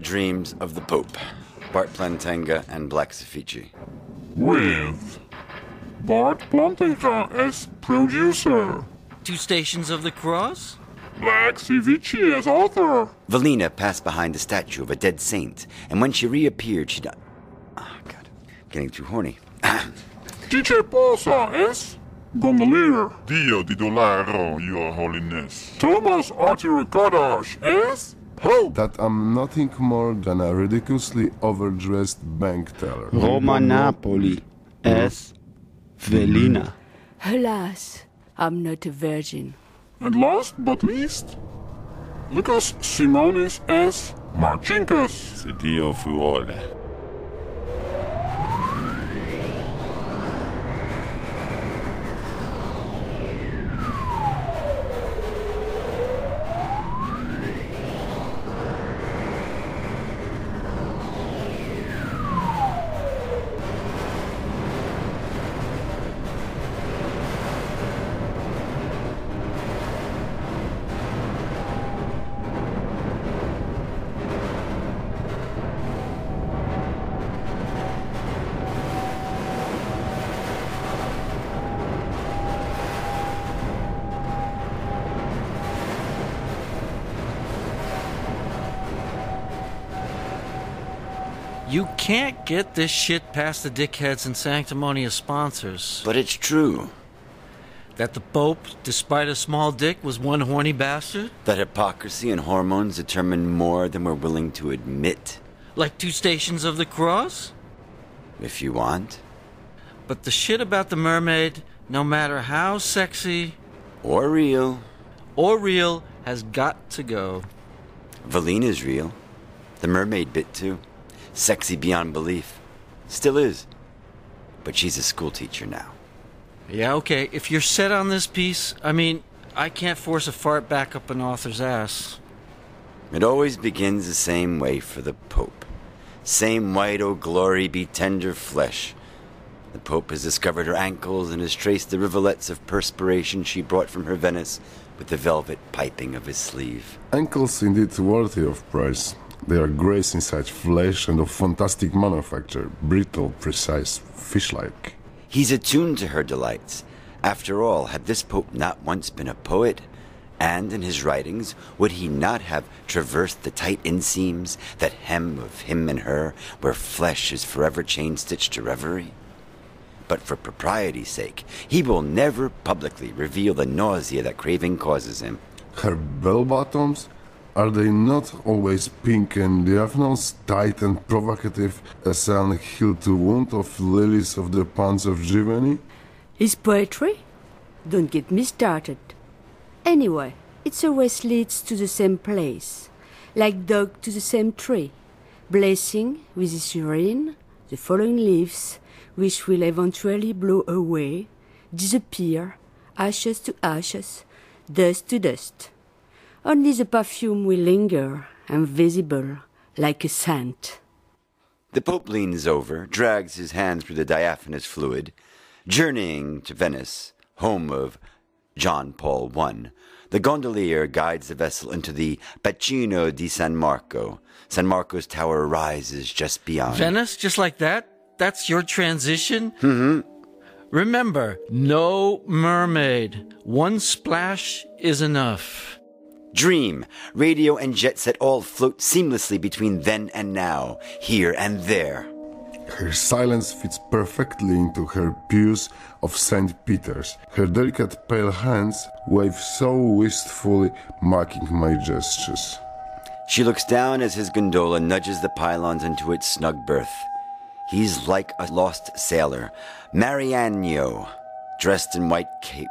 The Wet Dreams of the Pope, Bart Plantenga and Black Sifichi. With Bart Plantenga as producer, Two Stations of the Cross? Black Sifichi as author, Valina passed behind the statue of a dead saint, and when she reappeared, she died. Oh, ah, God. Getting too horny. DJ Posa as gondolier, Dio di Dolaro, Your Holiness. Thomas Arthur Kadash as Pope, that I'm nothing more than a ridiculously overdressed bank teller. Roma Napoli as Velina. Alas, I'm not a virgin. and last but least, Lucas Simonis as Marcinkus. Se Dio vuole. Get this shit past the dickheads and sanctimonious sponsors. But it's true. That the Pope, despite a small dick, was one horny bastard? That hypocrisy and hormones determine more than we're willing to admit. Like two stations of the cross? If you want. But the shit about the mermaid, no matter how sexy Or real. or real, has got to go. Valina's real. The mermaid bit, too. Sexy beyond belief. Still is. But she's a schoolteacher now. Yeah, okay, if you're set on this piece, I mean, I can't force a fart back up an author's ass. It always begins the same way for the Pope. Same white, oh glory, be tender flesh. The Pope has discovered her ankles and has traced the rivulets of perspiration she brought from her Venice with the velvet piping of his sleeve. Ankles indeed worthy of praise. They are grace inside flesh and of fantastic manufacture, brittle, precise, fish-like. He's attuned to her delights. After all, had this Pope not once been a poet? And in his writings, would he not have traversed the tight inseams that hem of him and her, where flesh is forever chain stitched to reverie? But for propriety's sake, he will never publicly reveal the nausea that craving causes him. Her bell-bottoms? Are they not always pink and diaphanous, tight and provocative as an healed wound of lilies of the ponds of Giverny? Is poetry? Don't get me started. Anyway, it always leads to the same place, like dog to the same tree, blessing with his urine the falling leaves, which will eventually blow away, disappear, ashes to ashes, dust to dust. Only the perfume will linger, invisible, like a scent. The Pope leans over, drags his hand through the diaphanous fluid, journeying to Venice, home of John Paul I. The gondolier guides the vessel into the Bacino di San Marco. San Marco's tower rises just beyond. Venice, just like that? That's your transition? Mm-hmm. Remember, no mermaid. One splash is enough. Dream, radio and jet set all float seamlessly between then and now, here and there. Her silence fits perfectly into her pews of St. Peter's. Her delicate pale hands wave so wistfully, marking my gestures. She looks down as his gondola nudges the pylons into its snug berth. He's like a lost sailor, Mariano, dressed in white cape,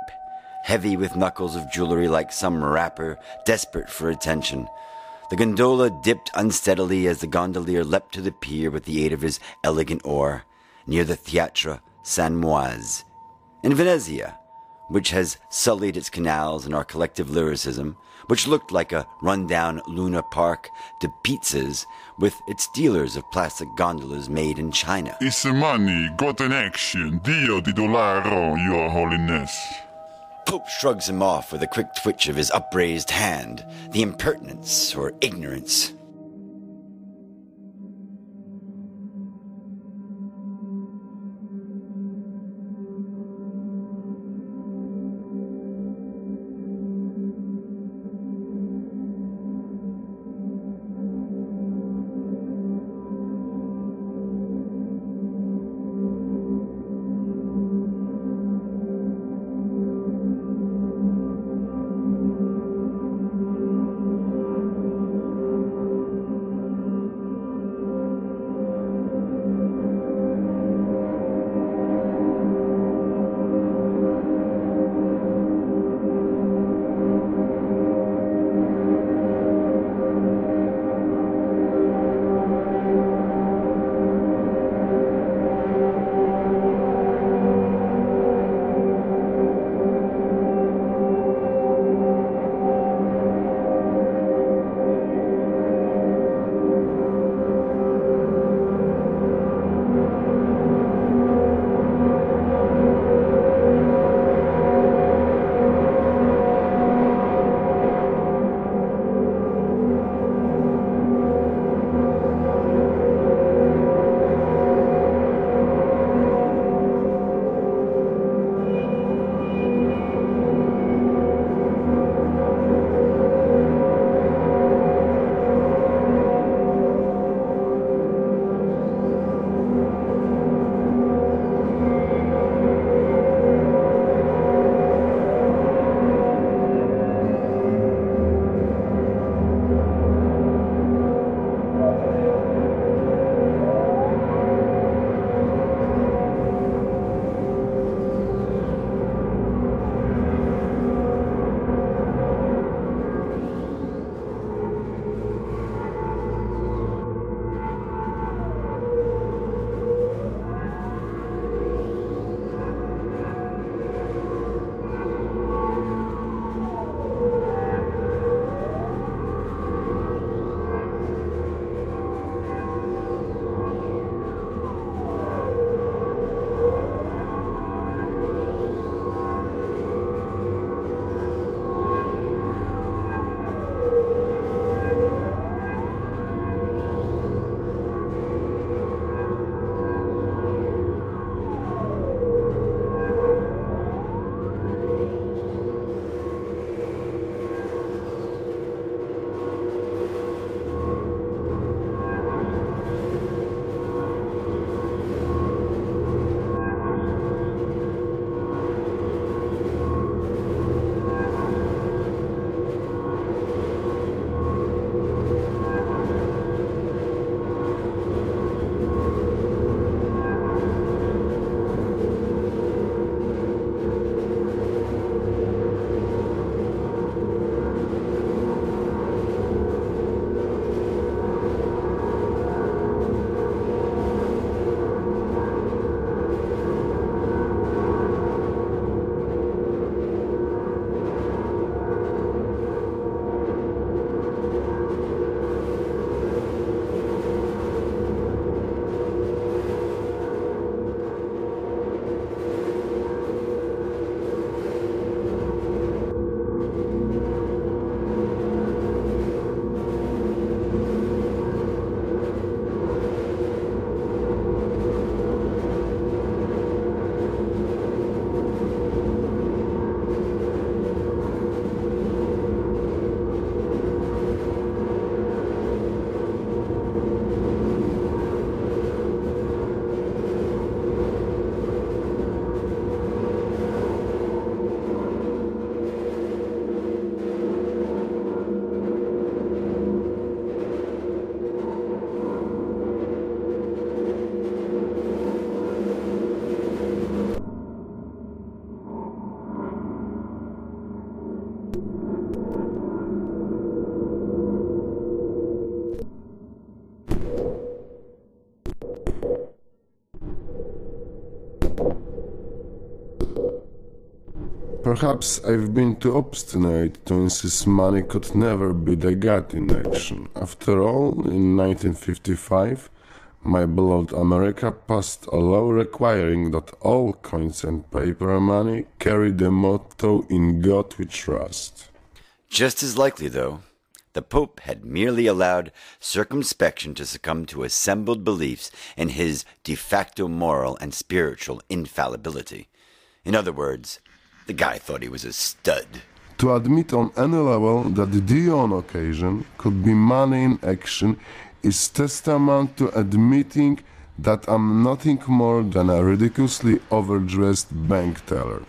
heavy with knuckles of jewelry like some rapper desperate for attention. The gondola dipped unsteadily as the gondolier leapt to the pier with the aid of his elegant oar, near the Theatre San Moise. In Venezia, which has sullied its canals in our collective lyricism, which looked like a rundown Luna Park to pizzas with its dealers of plastic gondolas made in China. Is money got an action? Dio di Dolaro, Your Holiness. Pope shrugs him off with a quick twitch of his upraised hand, the impertinence or ignorance. Perhaps I've been too obstinate to insist money could never be the god in action. After all, in 1955, my beloved America passed a law requiring that all coins and paper money carry the motto In God we trust. Just as likely, though, the Pope had merely allowed circumspection to succumb to assembled beliefs in his de facto moral and spiritual infallibility. In other words, the guy thought he was a stud. To admit on any level that the on occasion could be money in action is testament to admitting that I'm nothing more than a ridiculously overdressed bank teller.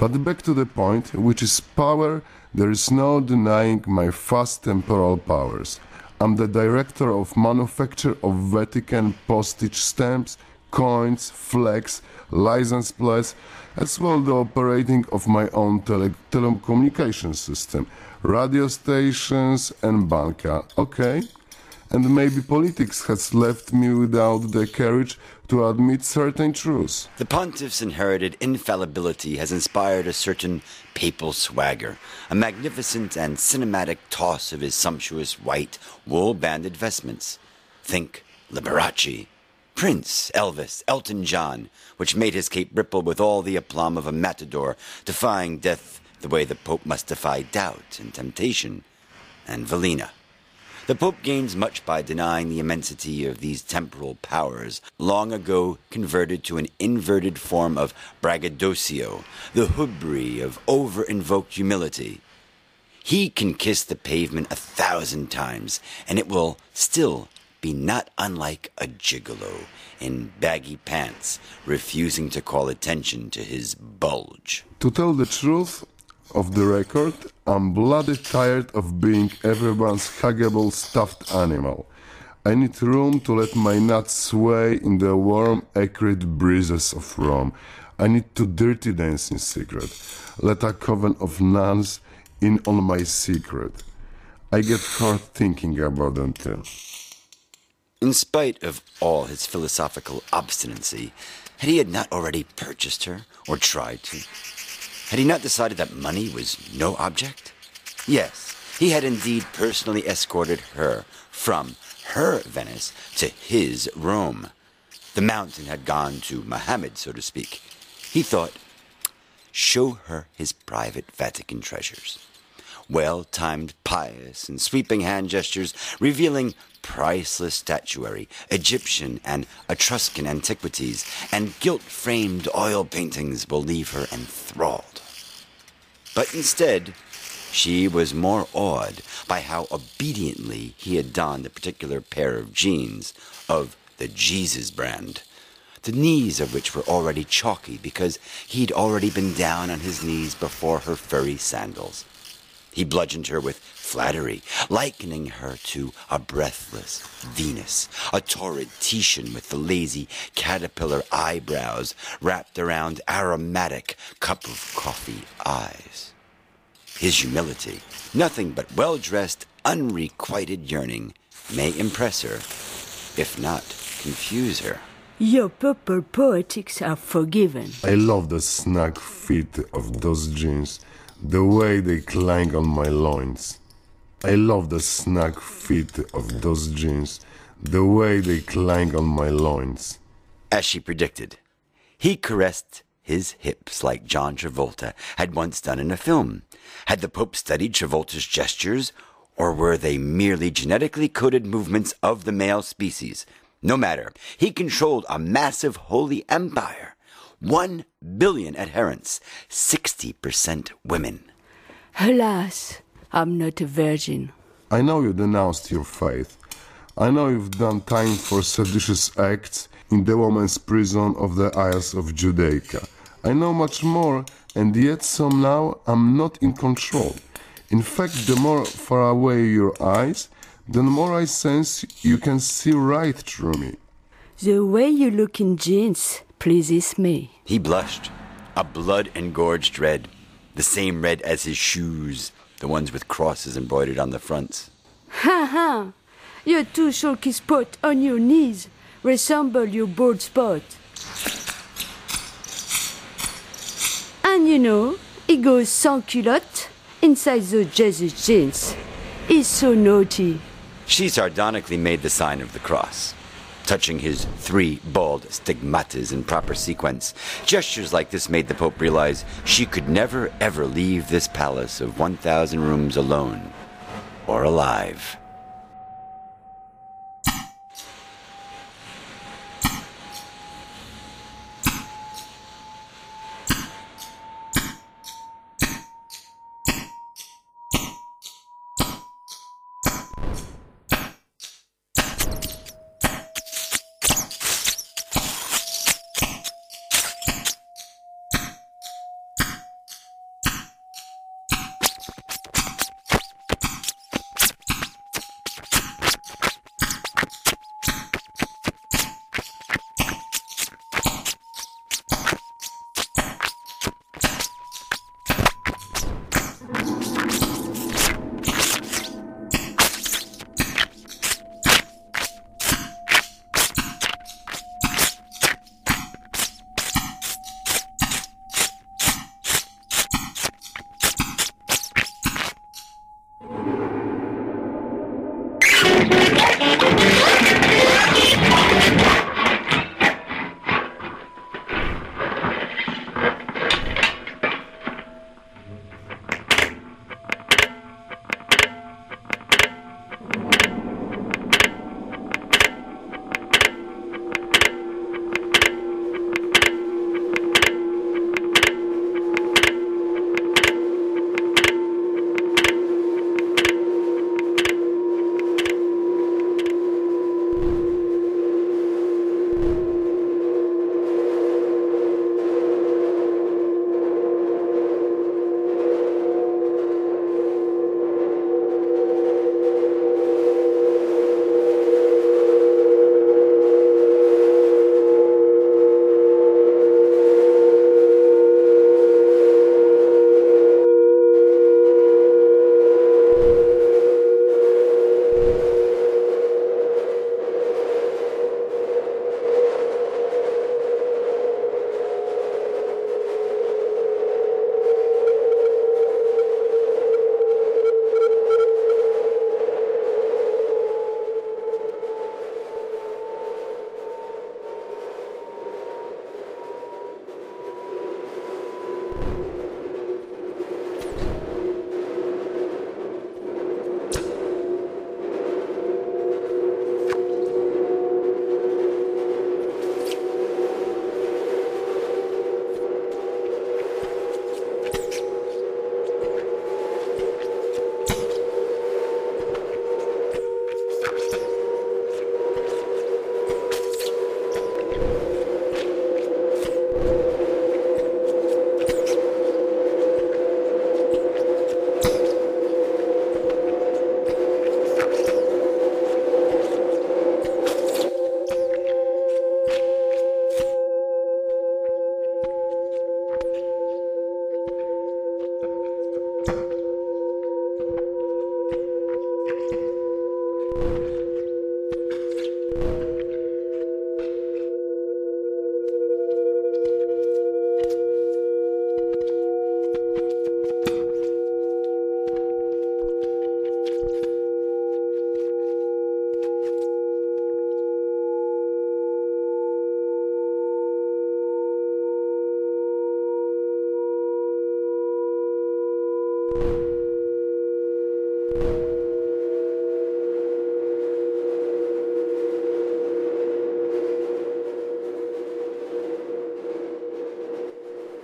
But back to the point, which is power, there is no denying my vast temporal powers. I'm the director of manufacture of Vatican postage stamps, coins, flags, license plates, as well the operating of my own tele- telecommunication system, radio stations and banca. Okay? And maybe politics has left me without the courage to admit certain truths. The pontiff's inherited infallibility has inspired a certain papal swagger, a magnificent and cinematic toss of his sumptuous white, wool banded vestments. Think Liberace, Prince, Elvis, Elton John, which made his cape ripple with all the aplomb of a matador, defying death the way the Pope must defy doubt and temptation, and Valina. The Pope gains much by denying the immensity of these temporal powers, long ago converted to an inverted form of braggadocio, the hubris of over invoked humility. He can kiss the pavement a thousand times, and it will still be not unlike a gigolo in baggy pants, refusing to call attention to his bulge. To tell the truth of the record, I'm bloody tired of being everyone's huggable stuffed animal. I need room to let my nuts sway in the warm, acrid breezes of Rome. I need to dirty dance in secret. Let a coven of nuns in on my secret. I get hard thinking about them too. In spite of all his philosophical obstinacy, had he had not already purchased her, or tried to? Had he not decided that money was no object? Yes, he had indeed personally escorted her from her Venice to his Rome. The mountain had gone to Mohammed, so to speak. He thought, show her his private Vatican treasures. Well timed, pious, and sweeping hand gestures revealing priceless statuary, Egyptian and Etruscan antiquities, and gilt framed oil paintings will leave her enthralled. But instead, she was more awed by how obediently he had donned a particular pair of jeans of the Jesus brand, the knees of which were already chalky because he'd already been down on his knees before her furry sandals. He bludgeoned her with flattery, likening her to a breathless Venus, a torrid Titian with the lazy caterpillar eyebrows wrapped around aromatic cup of coffee eyes. His humility, nothing but well dressed, unrequited yearning, may impress her, if not confuse her. Your purple poetics are forgiven. I love the snug fit of those jeans, the way they clang on my loins. I love the snug fit of those jeans, the way they clang on my loins. As she predicted, he caressed his hips like John Travolta had once done in a film. Had the Pope studied Travolta's gestures, or were they merely genetically coded movements of the male species? No matter. He controlled a massive holy empire. One billion adherents, 60% women. Alas, I'm not a virgin. I know you denounced your faith. I know you've done time for seditious acts in the woman's prison of the Isles of Judaica. I know much more, and yet somehow I'm not in control. In fact, the more far away your eyes, the more I sense you can see right through me. The way you look in jeans pleases me. He blushed, a blood engorged red, the same red as his shoes, the ones with crosses embroidered on the fronts. Ha ha! Your two sulky spot on your knees resemble your bald spot. And you know, he goes sans culotte inside those Jesus jeans. He's so naughty. She sardonically made the sign of the cross, touching his three bald stigmatas in proper sequence. Gestures like this made the Pope realize she could never ever leave this palace of 1,000 rooms alone or alive.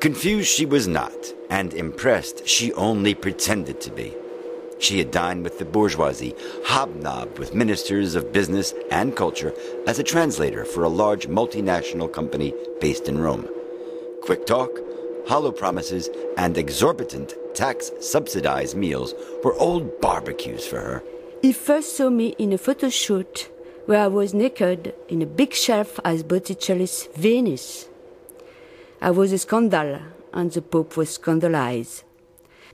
Confused she was not, and impressed she only pretended to be. She had dined with the bourgeoisie, hobnobbed with ministers of business and culture as a translator for a large multinational company based in Rome. Quick talk, hollow promises, and exorbitant tax subsidized meals were old barbecues for her. He first saw me in a photo shoot where I was naked in a big shelf as Botticelli's Venus. I was a scandal, and the Pope was scandalized.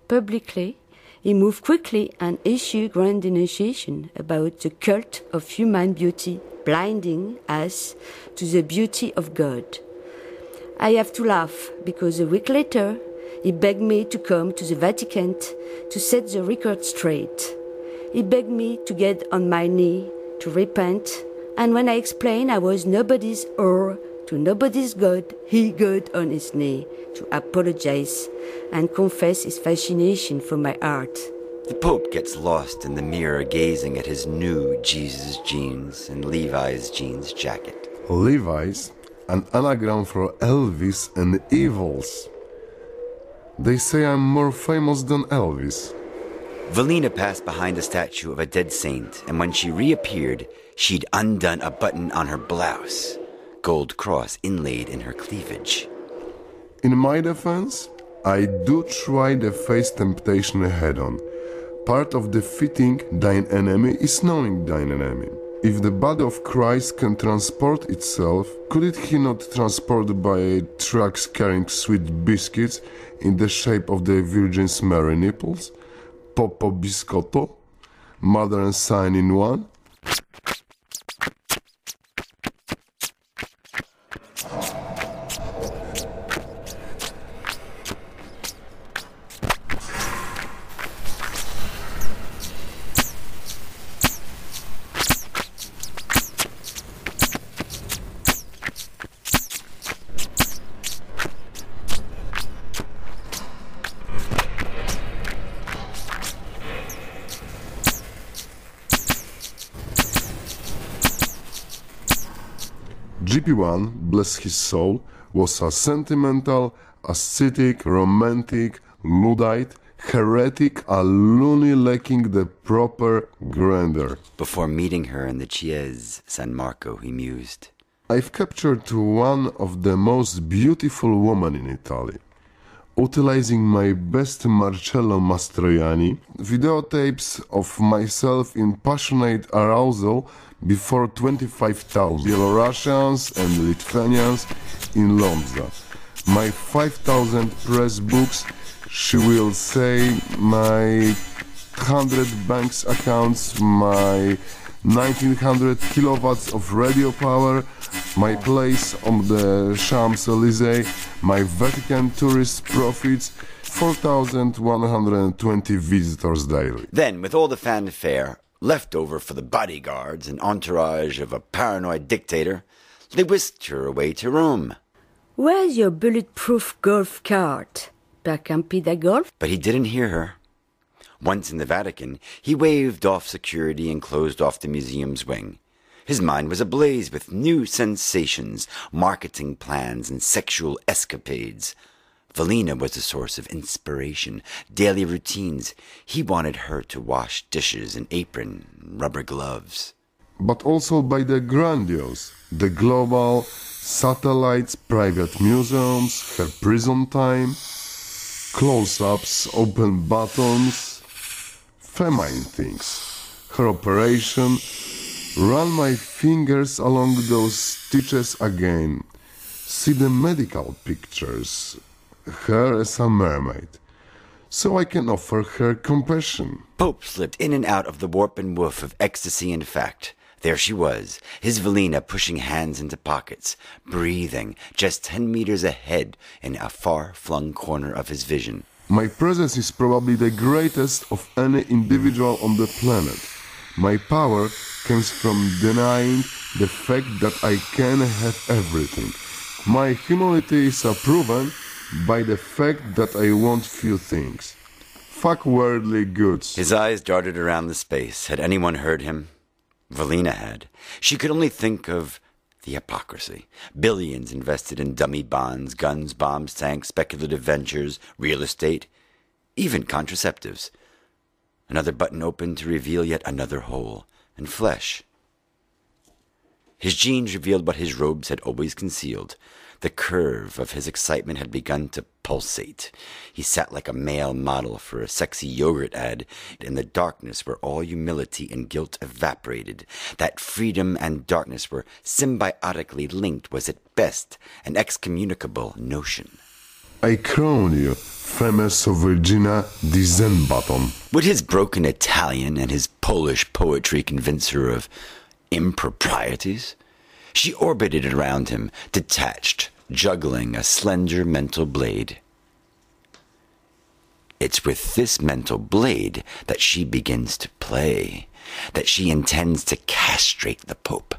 Publicly, He moved quickly and issued grand denunciation about the cult of human beauty, blinding us to the beauty of God. I have to laugh because a week later he begged me to come to the Vatican to set the record straight. He begged me to get on my knee to repent, and when I explained I was nobody's or to nobody's God, he got on his knee to apologize and confess his fascination for my art. The Pope gets lost in the mirror gazing at his new Jesus jeans and Levi's jeans jacket. Levi's, an anagram for Elvis and Evils. They say I'm more famous than Elvis. Valina passed behind a statue of a dead saint, and when she reappeared, she'd undone a button on her blouse, gold cross inlaid in her cleavage. In my defense, I do try to face temptation head on. Part of defeating thine enemy is knowing thine enemy. If the body of Christ can transport itself, could it he not transport by trucks carrying sweet biscuits in the shape of the Virgin's Mary nipples? Popo biscotto? Mother and son in one? GP1, bless his soul, was a sentimental, ascetic, romantic, Luddite, heretic, a loony lacking the proper grandeur. Before meeting her in the Chiese San Marco, he mused. I've captured one of the most beautiful women in Italy. Utilizing my best Marcello Mastroianni, videotapes of myself in passionate arousal before 25,000 Belarusians and Lithuanians in Lomza. My 5,000 press books, she will say, my 100 banks accounts, my 1900 kilowatts of radio power, my place on the Champs-Élysées, my Vatican tourist profits, 4,120 visitors daily. Then, with all the fanfare left over for the bodyguards and entourage of a paranoid dictator, they whisked her away to Rome. Where's your bulletproof golf cart? Per Campida Golf? But he didn't hear her. Once in the Vatican, he waved off security and closed off the museum's wing. His mind was ablaze with new sensations, marketing plans, and sexual escapades. Valina was a source of inspiration, daily routines. He wanted her to wash dishes in apron, rubber gloves. But also by the grandiose, the global, satellites, private museums, her prison time, close ups, open buttons, feminine things. Her operation, run my fingers along those stitches again. See the medical pictures, her as a mermaid. So I can offer her compassion. Pope slipped in and out of the warp and woof of ecstasy and fact. There she was, his Valina pushing hands into pockets, breathing just ten meters ahead in a far flung corner of his vision. My presence is probably the greatest of any individual on the planet. My power comes from denying the fact that I can have everything. My humility is proven by the fact that I want few things. Fuck worldly goods. His eyes darted around the space. Had anyone heard him? Valina had. She could only think of the hypocrisy. Billions invested in dummy bonds, guns, bombs, tanks, speculative ventures, real estate, even contraceptives. Another button opened to reveal yet another hole, and flesh. His jeans revealed what his robes had always concealed. The curve of his excitement had begun to pulsate. He sat like a male model for a sexy yogurt ad in the darkness where all humility and guilt evaporated. That freedom and darkness were symbiotically linked was at best an excommunicable notion. I crown you, famous Virginia di Zen Would his broken Italian and his Polish poetry convince her of improprieties? She orbited around him, detached, juggling a slender mental blade. It's with this mental blade that she begins to play, that she intends to castrate the Pope,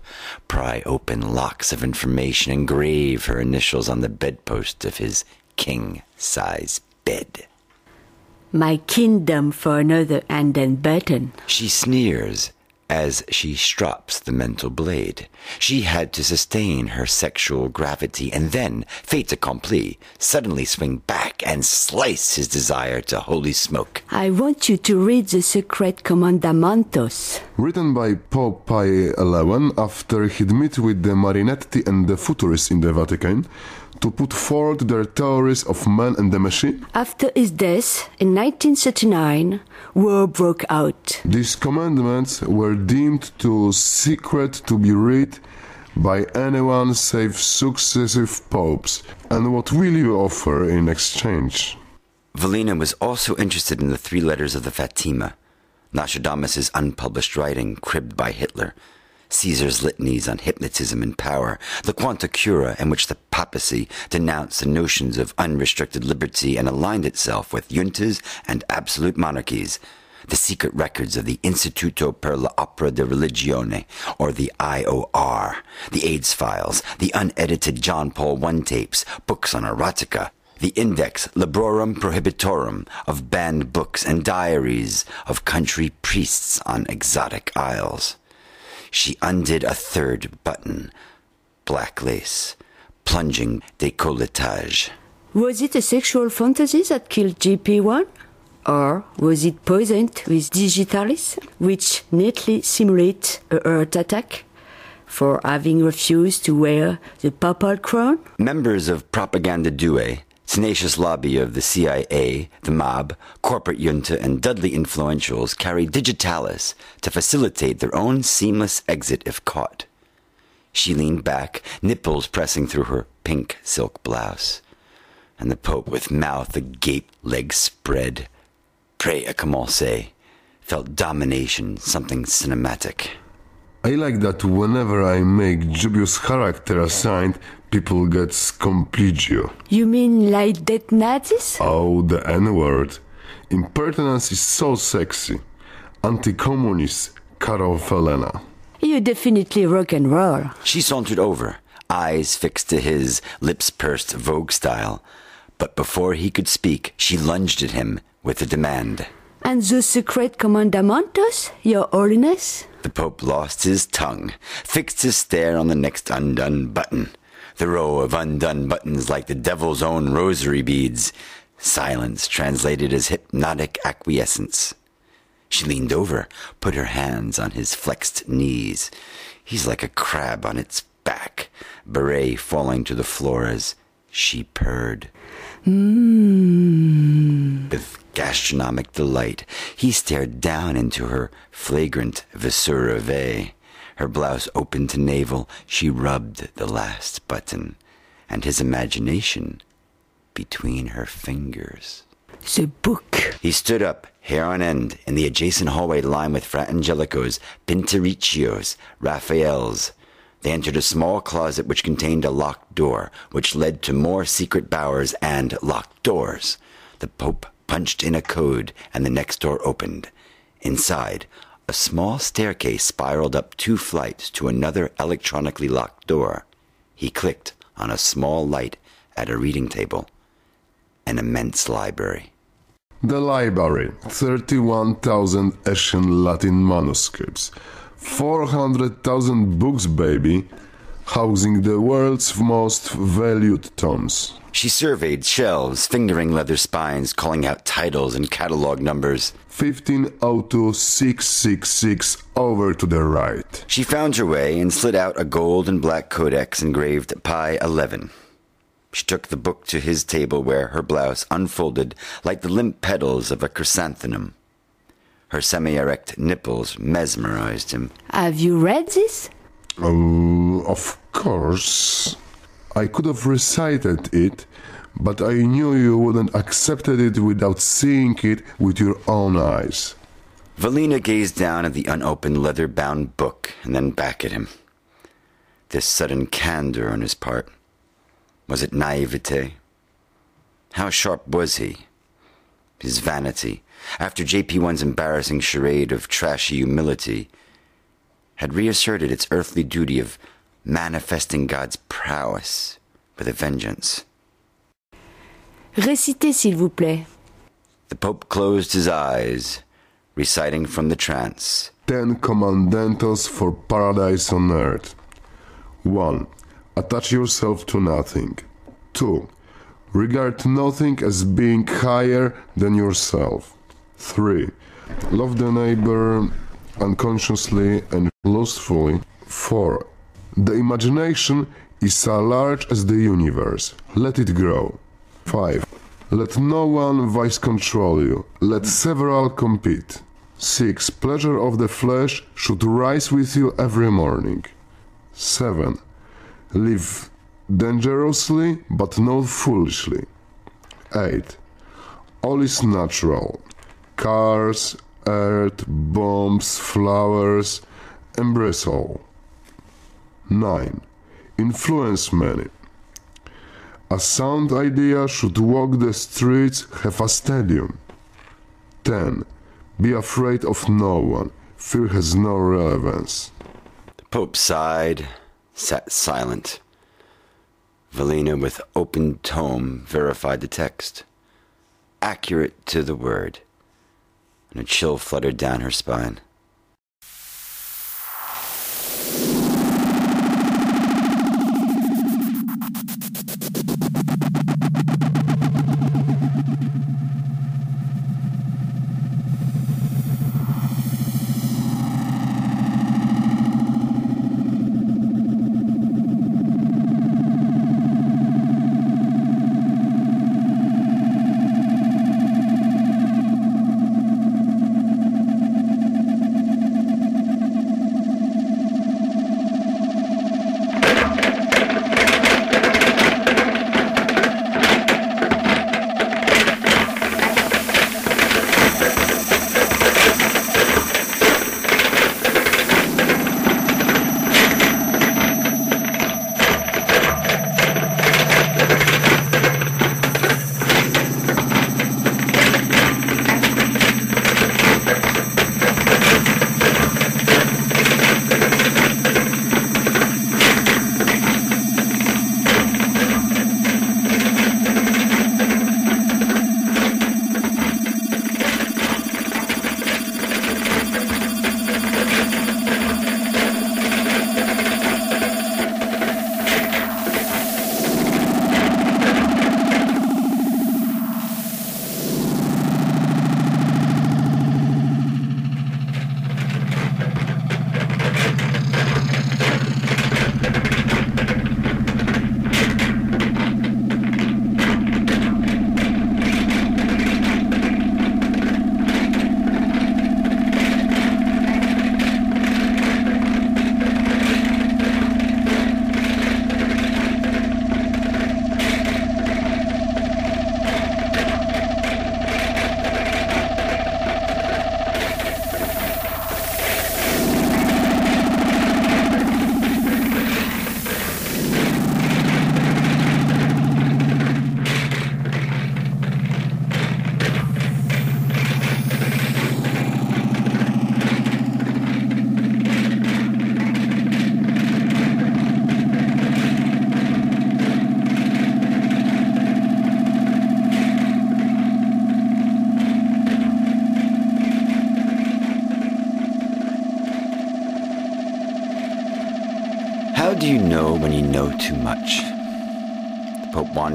pry open locks of information, engrave her initials on the bedpost of his king size bed. My kingdom for another and then button. She sneers as she strops the mental blade. She had to sustain her sexual gravity and then, fait accompli, suddenly swing back and slice his desire to holy smoke. I want you to read the secret commandamentos. Written by Pope Pie XI after he'd met with the Marinetti and the Futurists in the Vatican to put forward their theories of man and the machine. After his death in 1939, war broke out. These commandments were deemed too secret to be read by anyone save successive popes. And what will you offer in exchange? Valina was also interested in the three letters of the Fatima, Nostradamus' unpublished writing cribbed by Hitler, Caesar's litanies on hypnotism and power, the Quanta Cura, in which the papacy denounced the notions of unrestricted liberty and aligned itself with juntas and absolute monarchies, the secret records of the Instituto per l'Opera de Religione, or the IOR, the AIDS files, the unedited John Paul I tapes, books on erotica, the Index Librorum Prohibitorum of banned books and diaries of country priests on exotic isles. She undid a third button, black lace, plunging décolletage. Was it a sexual fantasy that killed GP1? Or was it poisoned with digitalis, which neatly simulates a heart attack for having refused to wear the papal crown? Members of Propaganda Due, tenacious lobby of the CIA, the mob, corporate junta, and Dudley influentials carry digitalis to facilitate their own seamless exit if caught. She leaned back, nipples pressing through her pink silk blouse. And the Pope, with mouth agape, legs spread, prêt à felt domination, something cinematic. I like that whenever I make dubious character assigned, people get compligio. You mean like dead Nazis? Oh, the N word. Impertinence is so sexy. Anti communist, Karol Felena. You definitely rock and roll. She sauntered over, eyes fixed to his, lips pursed Vogue style. But before he could speak, she lunged at him with a demand. And the secret commandamentos, your holiness? The Pope lost his tongue, fixed his stare on the next undone button. The row of undone buttons like the devil's own rosary beads. Silence translated as hypnotic acquiescence. She leaned over, put her hands on his flexed knees. He's like a crab on its back, beret falling to the floor as she purred. Mmm. With gastronomic delight, he stared down into her flagrant viscera Her blouse open to navel, she rubbed the last button, and his imagination between her fingers. The book. He stood up, hair on end, in the adjacent hallway lined with Fra Angelico's, Pinturicchio's, Raphael's. They entered a small closet which contained a locked door, which led to more secret bowers and locked doors. The Pope punched in a code, and the next door opened. Inside, a small staircase spiraled up two flights to another electronically locked door. He clicked on a small light at a reading table. An immense library. The library 31,000 ancient Latin manuscripts, 400,000 books, baby, housing the world's most valued tomes. She surveyed shelves, fingering leather spines, calling out titles and catalog numbers. 1502666 over to the right. She found her way and slid out a gold and black codex engraved Pi 11. She took the book to his table where her blouse unfolded like the limp petals of a chrysanthemum. Her semi erect nipples mesmerized him. Have you read this? Oh, of course. I could have recited it, but I knew you wouldn't accepted it without seeing it with your own eyes. Valina gazed down at the unopened leather bound book and then back at him. This sudden candor on his part. Was it naivete? How sharp was he? His vanity, after JP1's embarrassing charade of trashy humility, had reasserted its earthly duty of manifesting God's prowess with a vengeance. Récitez, s'il vous plaît. The Pope closed his eyes, reciting from the trance. Ten commandmentos for paradise on earth. 1. Attach yourself to nothing. 2. Regard nothing as being higher than yourself. 3. Love the neighbor unconsciously and lustfully. 4. The imagination is as large as the universe. Let it grow. 5. Let no one vice control you. Let several compete. 6. Pleasure of the flesh should rise with you every morning. 7. Live dangerously but not foolishly. 8. All is natural. Cars, earth, bombs, flowers, embrace all. 9. Influence many. A sound idea should walk the streets, have a stadium. 10. Be afraid of no one. Fear has no relevance. The Pope sighed, sat silent. Valina, with open tome, verified the text. Accurate to the word. And a chill fluttered down her spine.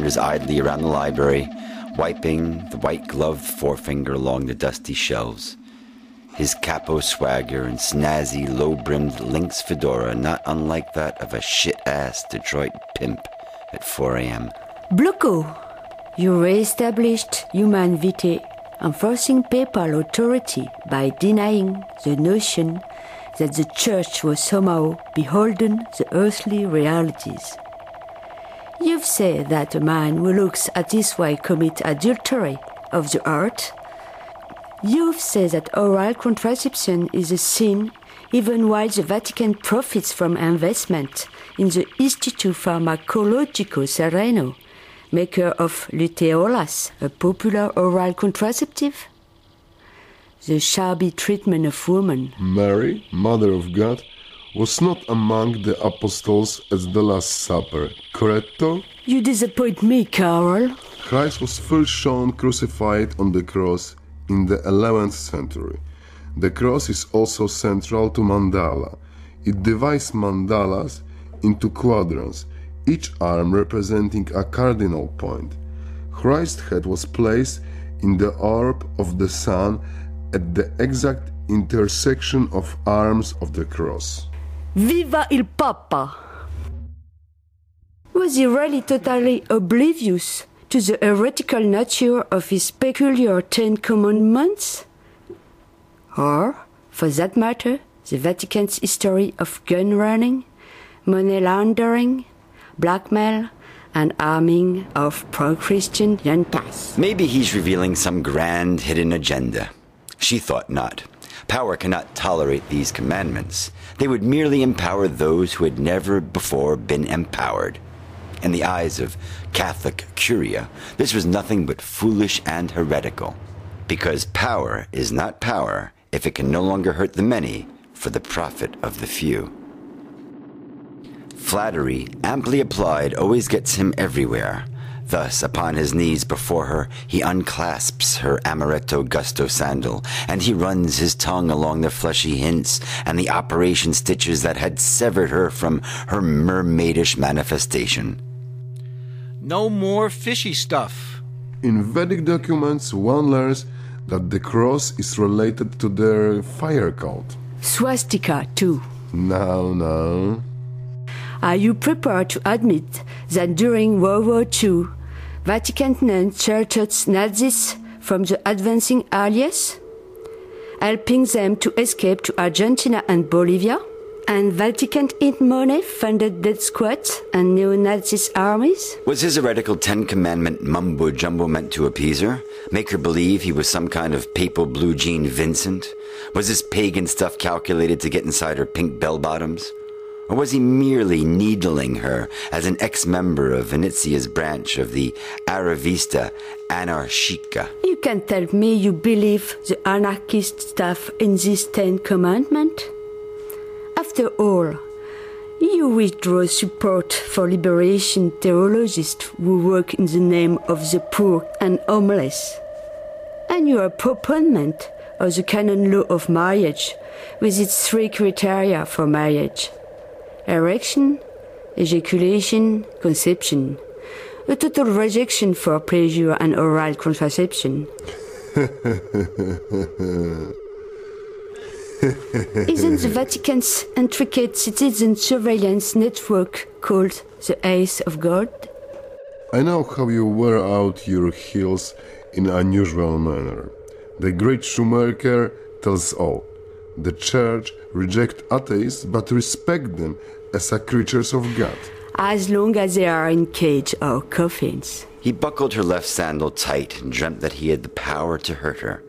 Wanders idly around the library, wiping the white gloved forefinger along the dusty shelves. His capo swagger and snazzy, low brimmed lynx fedora not unlike that of a shit ass Detroit pimp at 4 a.m. Bloco, you re-established Humanae Vitae, enforcing papal authority by denying the notion that the church was somehow beholden to earthly realities. You've said that a man who looks at his wife commit adultery of the heart. You've said that oral contraception is a sin, even while the Vatican profits from investment in the Instituto Farmacologico Serono, maker of luteolas, a popular oral contraceptive. The shabby treatment of women. Mary, Mother of God, was not among the apostles at the Last Supper, correcto? You disappoint me, Carol. Christ was first shown crucified on the cross in the 11th century. The cross is also central to mandala. It divides mandalas into quadrants, each arm representing a cardinal point. Christ's head was placed in the orb of the sun at the exact intersection of arms of the cross. Viva il Papa! Was he really totally oblivious to the heretical nature of his peculiar Ten Commandments? Or, for that matter, the Vatican's history of gun running, money laundering, blackmail, and arming of pro-Christian juntas. Maybe he's revealing some grand hidden agenda. She thought not. Power cannot tolerate these commandments. They would merely empower those who had never before been empowered. In the eyes of Catholic Curia, this was nothing but foolish and heretical. Because power is not power if it can no longer hurt the many for the profit of the few. Flattery, amply applied, always gets him everywhere. Thus, upon his knees before her, he unclasps her amaretto gusto sandal, and he runs his tongue along the fleshy hints and the operation stitches that had severed her from her mermaidish manifestation. No more fishy stuff. In Vedic documents, one learns that the cross is related to their fire cult. Swastika, too. No, no. Are you prepared to admit that during World War II, Vatican nuns sheltered Nazis from the advancing Allies, helping them to escape to Argentina and Bolivia? And Vatican in money funded death squads and neo-Nazi armies? Was his heretical Ten Commandment mumbo jumbo meant to appease her? Make her believe he was some kind of papal blue jean Vincent? Was this pagan stuff calculated to get inside her pink bell bottoms? Or was he merely needling her as an ex member of Venetia's branch of the Aravista Anarchica? You can tell me you believe the anarchist stuff in this Ten Commandment? After all, you withdraw support for liberation theologists who work in the name of the poor and homeless. And you are a proponent of the canon law of marriage with its three criteria for marriage erection, ejaculation, conception. A total rejection for pleasure and oral contraception. Isn't the Vatican's intricate citizen surveillance network called the Ace of God? I know how you wear out your heels in unusual manner. The great Schumacher tells all. The church reject atheists but respect them as a creatures of God. As long as they are in cage or coffins. He buckled her left sandal tight and dreamt that he had the power to hurt her.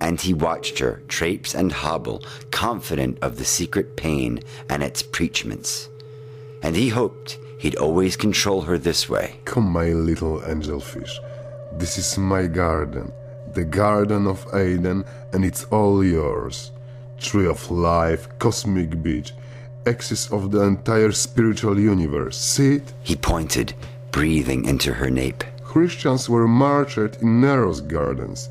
And he watched her traipse and hobble, confident of the secret pain and its preachments. And he hoped he'd always control her this way. Come, my little angelfish. This is my garden, the Garden of Eden, and it's all yours. Tree of life, cosmic beach, axis of the entire spiritual universe. See it? He pointed, breathing into her nape. Christians were martyred in Nero's gardens.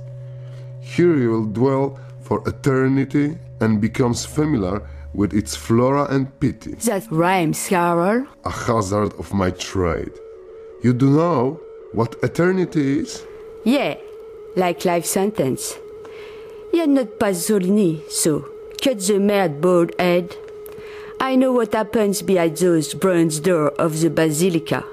Here you will dwell for eternity and becomes familiar with its flora and pity, That rhymes, Carol. a hazard of my trade. You do know what eternity is? Yeah, like life sentence. You're not Pasolini, so cut the mad bald head. I know what happens behind those bronze doors of the basilica.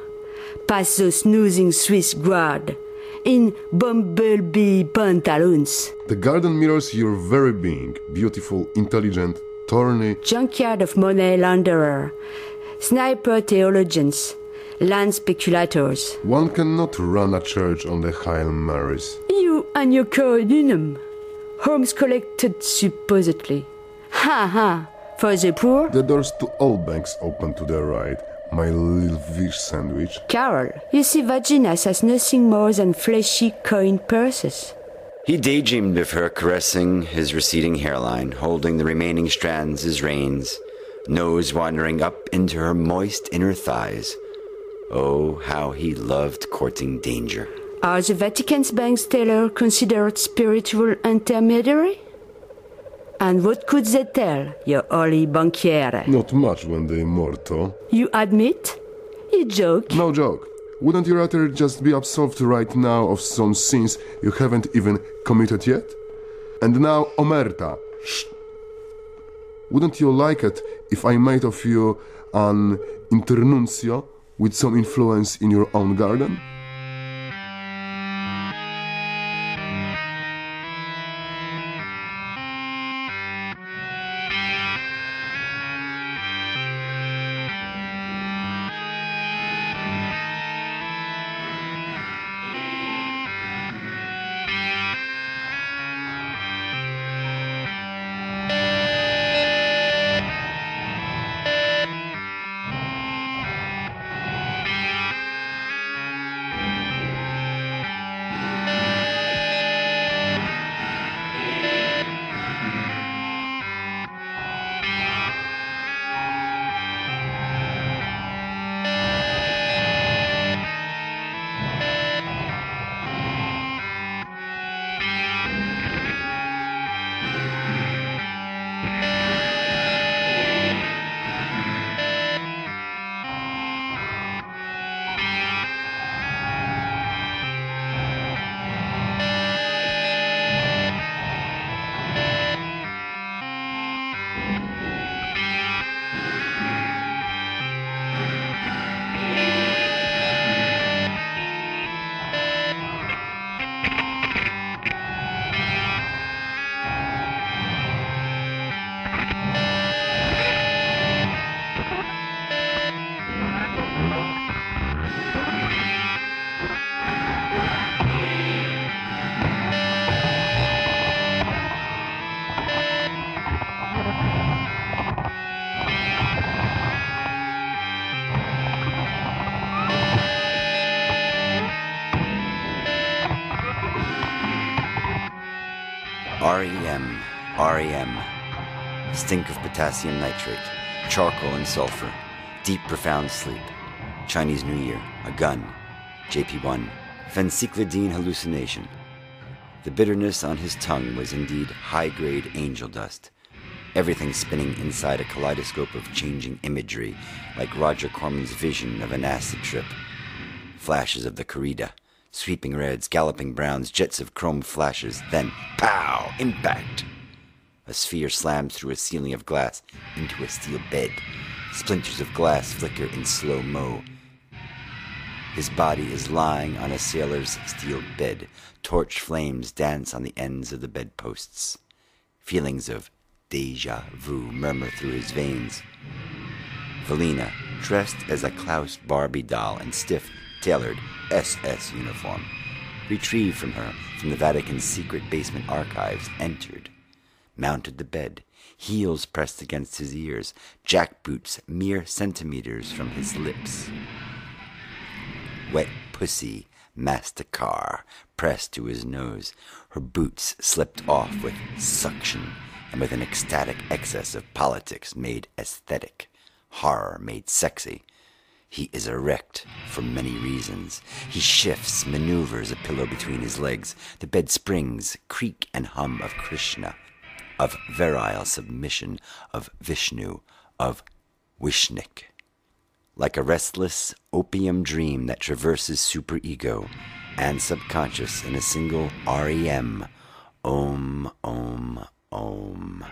Past those snoozing Swiss guard in bumblebee pantaloons. The garden mirrors your very being, beautiful, intelligent, thorny. Junkyard of money launderer, sniper theologians, land speculators. One cannot run a church on the Hail Marys. You and your Cor Unum. Homes collected supposedly. Ha ha! For the poor? The doors to all banks open to the right. My little fish sandwich. Carol, you see vaginas as nothing more than fleshy coin purses. He daydreamed of her caressing his receding hairline, holding the remaining strands as reins, nose wandering up into her moist inner thighs. Oh, how he loved courting danger. Are the Vatican's banks teller considered spiritual intermediary? And what could they tell, your holy banchiere? Not much when they're mortal. You admit? You joke? No joke. Wouldn't you rather just be absolved right now of some sins you haven't even committed yet? And now, Omerta. Shh. Wouldn't you like it if I made of you an internuncio with some influence in your own garden? Stink of potassium nitrate, charcoal and sulfur, deep profound sleep, Chinese New Year, a gun, JP1, phencyclidine hallucination. The bitterness on his tongue was indeed high grade angel dust. Everything spinning inside a kaleidoscope of changing imagery, like Roger Corman's vision of an acid trip. Flashes of the corrida, sweeping reds, galloping browns, jets of chrome flashes, then pow! Impact! A sphere slams through a ceiling of glass into a steel bed. Splinters of glass flicker in slow mo. His body is lying on a sailor's steel bed. Torch flames dance on the ends of the bedposts. Feelings of deja vu murmur through his veins. Valina, dressed as a Klaus Barbie doll in stiff, tailored SS uniform, retrieved from her from the Vatican's secret basement archives, entered, mounted the bed, heels pressed against his ears, jackboots mere centimeters from his lips. Wet pussy masked a car pressed to his nose. Her boots slipped off with suction and with an ecstatic excess of politics made aesthetic, horror made sexy. He is erect for many reasons. He shifts, maneuvers a pillow between his legs. The bed springs, creak and hum of Krishna, of virile submission, of Vishnu, of Wishnik like a restless opium dream that traverses superego and subconscious in a single REM. Om, om, om.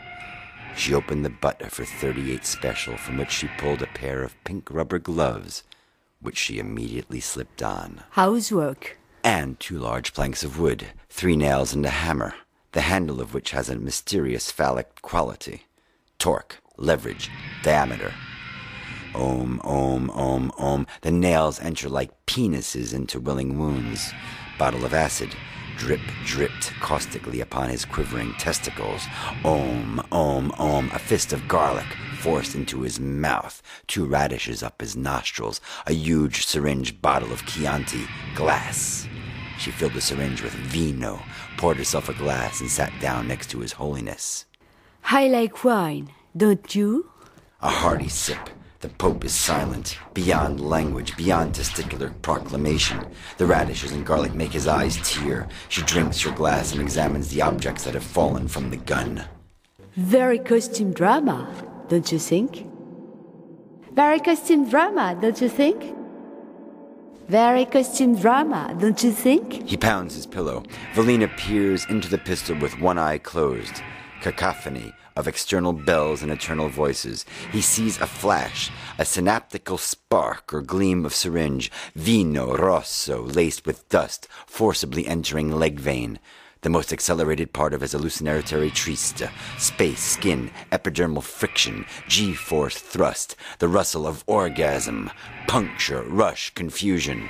She opened the butt of her 38 special, from which she pulled a pair of pink rubber gloves, which she immediately slipped on, Housework. and two large planks of wood, three nails and a hammer, the handle of which has a mysterious phallic quality torque, leverage, diameter. Om, om, om, om. The nails enter like penises into willing wounds. Bottle of acid. Drip dripped caustically upon his quivering testicles. Om, om, om. A fist of garlic forced into his mouth. Two radishes up his nostrils. A huge syringe bottle of Chianti. Glass. She filled the syringe with vino, poured herself a glass, and sat down next to his holiness. I like wine, don't you? A hearty sip. The Pope is silent, beyond language, beyond testicular proclamation. The radishes and garlic make his eyes tear. She drinks her glass and examines the objects that have fallen from the gun. Very costume drama, don't you think? Very costume drama, don't you think? Very costume drama, don't you think? He pounds his pillow. Valina peers into the pistol with one eye closed. Cacophony of external bells and eternal voices. He sees a flash, a synaptical spark or gleam of syringe, vino rosso laced with dust, forcibly entering leg vein. The most accelerated part of his hallucinatory triste, space, skin, epidermal friction, G-force thrust, the rustle of orgasm, puncture, rush, confusion.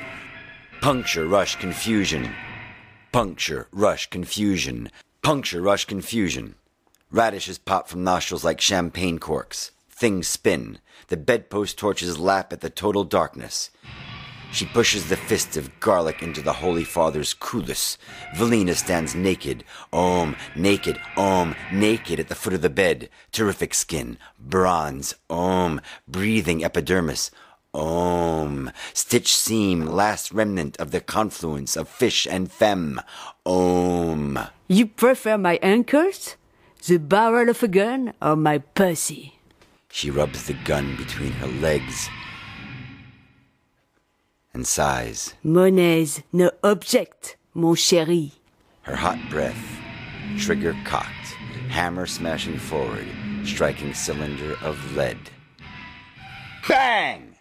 Puncture, rush, confusion. Puncture, rush, confusion. Puncture, rush, confusion. Radishes pop from nostrils like champagne corks. Things spin. The bedpost torches lap at the total darkness. She pushes the fist of garlic into the Holy Father's coolus. Valina stands naked, om, naked, om, naked at the foot of the bed. Terrific skin, bronze, om, breathing epidermis, om, stitch seam, last remnant of the confluence of fish and femme, om. You prefer my ankles? The barrel of a gun or my pussy? She rubs the gun between her legs and sighs. Monnays, no object, mon chéri. Her hot breath, trigger cocked, hammer smashing forward, striking cylinder of lead. Bang!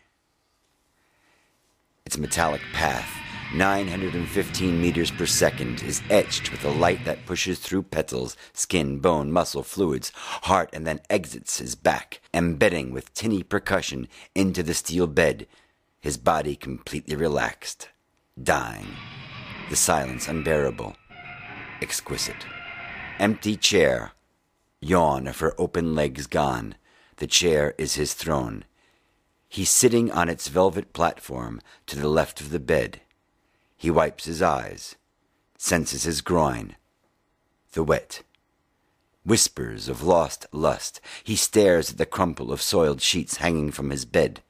Its metallic path, 915 meters per second, is etched with a light that pushes through petals, skin, bone, muscle, fluids, heart, and then exits his back, embedding with tinny percussion into the steel bed, his body completely relaxed, dying. The silence unbearable, exquisite. Empty chair, yawn of her open legs gone. The chair is his throne. He's sitting on its velvet platform to the left of the bed. He wipes his eyes, senses his groin, the wet. Whispers of lost lust. He stares at the crumple of soiled sheets hanging from his bed.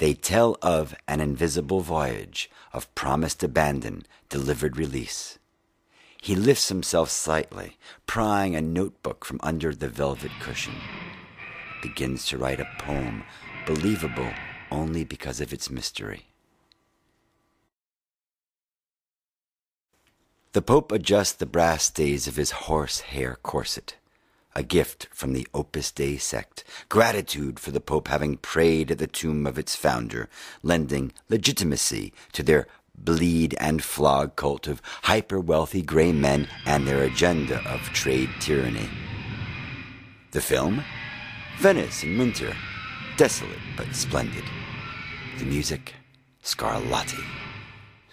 They tell of an invisible voyage, of promised abandon, delivered release. He lifts himself slightly, prying a notebook from under the velvet cushion. Begins to write a poem, believable only because of its mystery. The Pope adjusts the brass stays of his horsehair corset, a gift from the Opus Dei sect, gratitude for the Pope having prayed at the tomb of its founder, lending legitimacy to their bleed and flog cult of hyper wealthy gray men and their agenda of trade tyranny. The film? Venice in winter, desolate but splendid. The music? Scarlatti.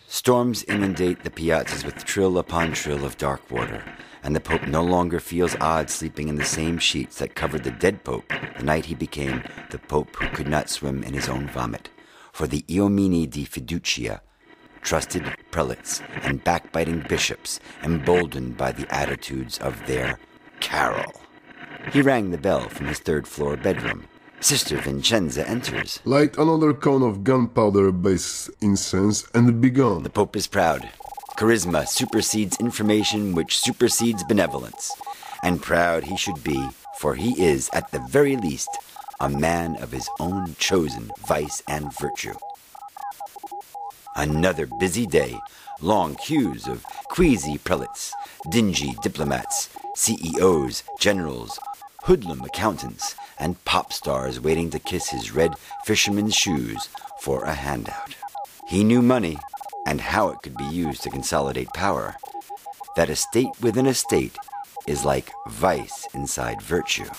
Storms inundate the piazzas with trill upon trill of dark water, and the Pope no longer feels odd sleeping in the same sheets that covered the dead Pope the night he became the Pope who could not swim in his own vomit. For the Uomini di Fiducia, trusted prelates and backbiting bishops, emboldened by the attitudes of their Carol. He rang the bell from his third floor bedroom. Sister Vincenza enters. Light another cone of gunpowder based incense and be gone. The Pope is proud. Charisma supersedes information, which supersedes benevolence. And proud he should be, for he is, at the very least, a man of his own chosen vice and virtue. Another busy day. Long queues of queasy prelates, dingy diplomats, CEOs, generals, hoodlum accountants, and pop stars waiting to kiss his red fisherman's shoes for a handout. He knew money and how it could be used to consolidate power. That a state within a state is like vice inside virtue.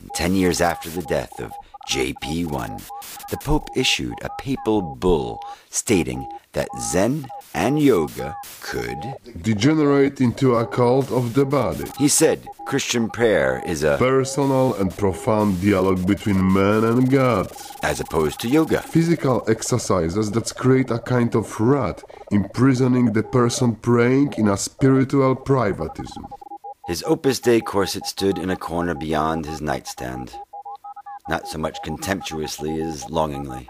And ten years after the death of JP1, the Pope issued a papal bull stating that Zen and yoga could. Degenerate into a cult of the body. He said Christian prayer is a. Personal and profound dialogue between man and God. as opposed to yoga. Physical exercises that create a kind of rut, imprisoning the person praying in a spiritual privatism. His Opus Dei corset stood in a corner beyond his nightstand, not so much contemptuously as longingly.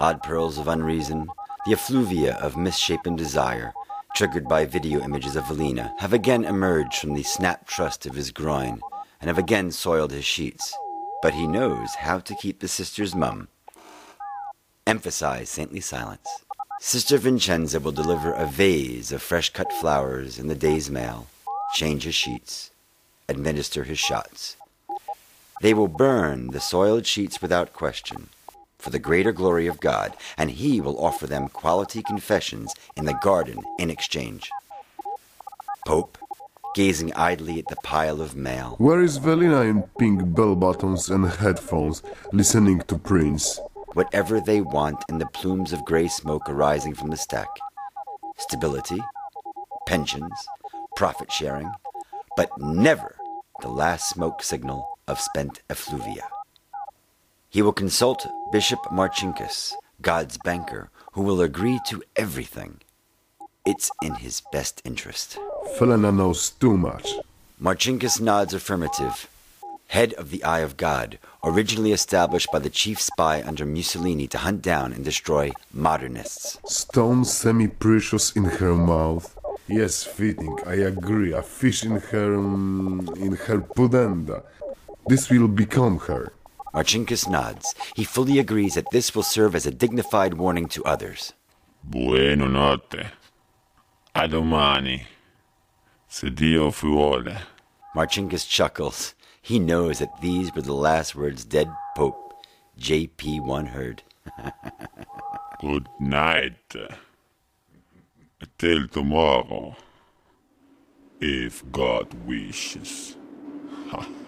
Odd pearls of unreason, the effluvia of misshapen desire, triggered by video images of Velina, have again emerged from the snap trust of his groin and have again soiled his sheets. But he knows how to keep the sisters mum. Emphasize saintly silence. Sister Vincenza will deliver a vase of fresh cut flowers in the day's mail, change his sheets, administer his shots. They will burn the soiled sheets without question, for the greater glory of God, and he will offer them quality confessions in the garden in exchange. Pope, gazing idly at the pile of mail, Where is Velina in pink bell buttons and headphones, listening to Prince? whatever they want in the plumes of gray smoke arising from the stack. Stability, pensions, profit sharing, but never the last smoke signal of spent effluvia. He will consult Bishop Marcinkus, God's banker, who will agree to everything. It's in his best interest. Velina knows too much. Marcinkus nods affirmative. Head of the Eye of God, originally established by the chief spy under Mussolini to hunt down and destroy modernists. Stone semi precious in her mouth. Yes, fitting, I agree. A fish in her. mm, in her pudenda. This will become her. Marcinkus nods. He fully agrees that this will serve as a dignified warning to others. Buono notte. A domani. Se Dio vuole. Marcinkus chuckles. He knows that these were the last words dead Pope JP1 heard. Good night. Till tomorrow. If God wishes. Ha.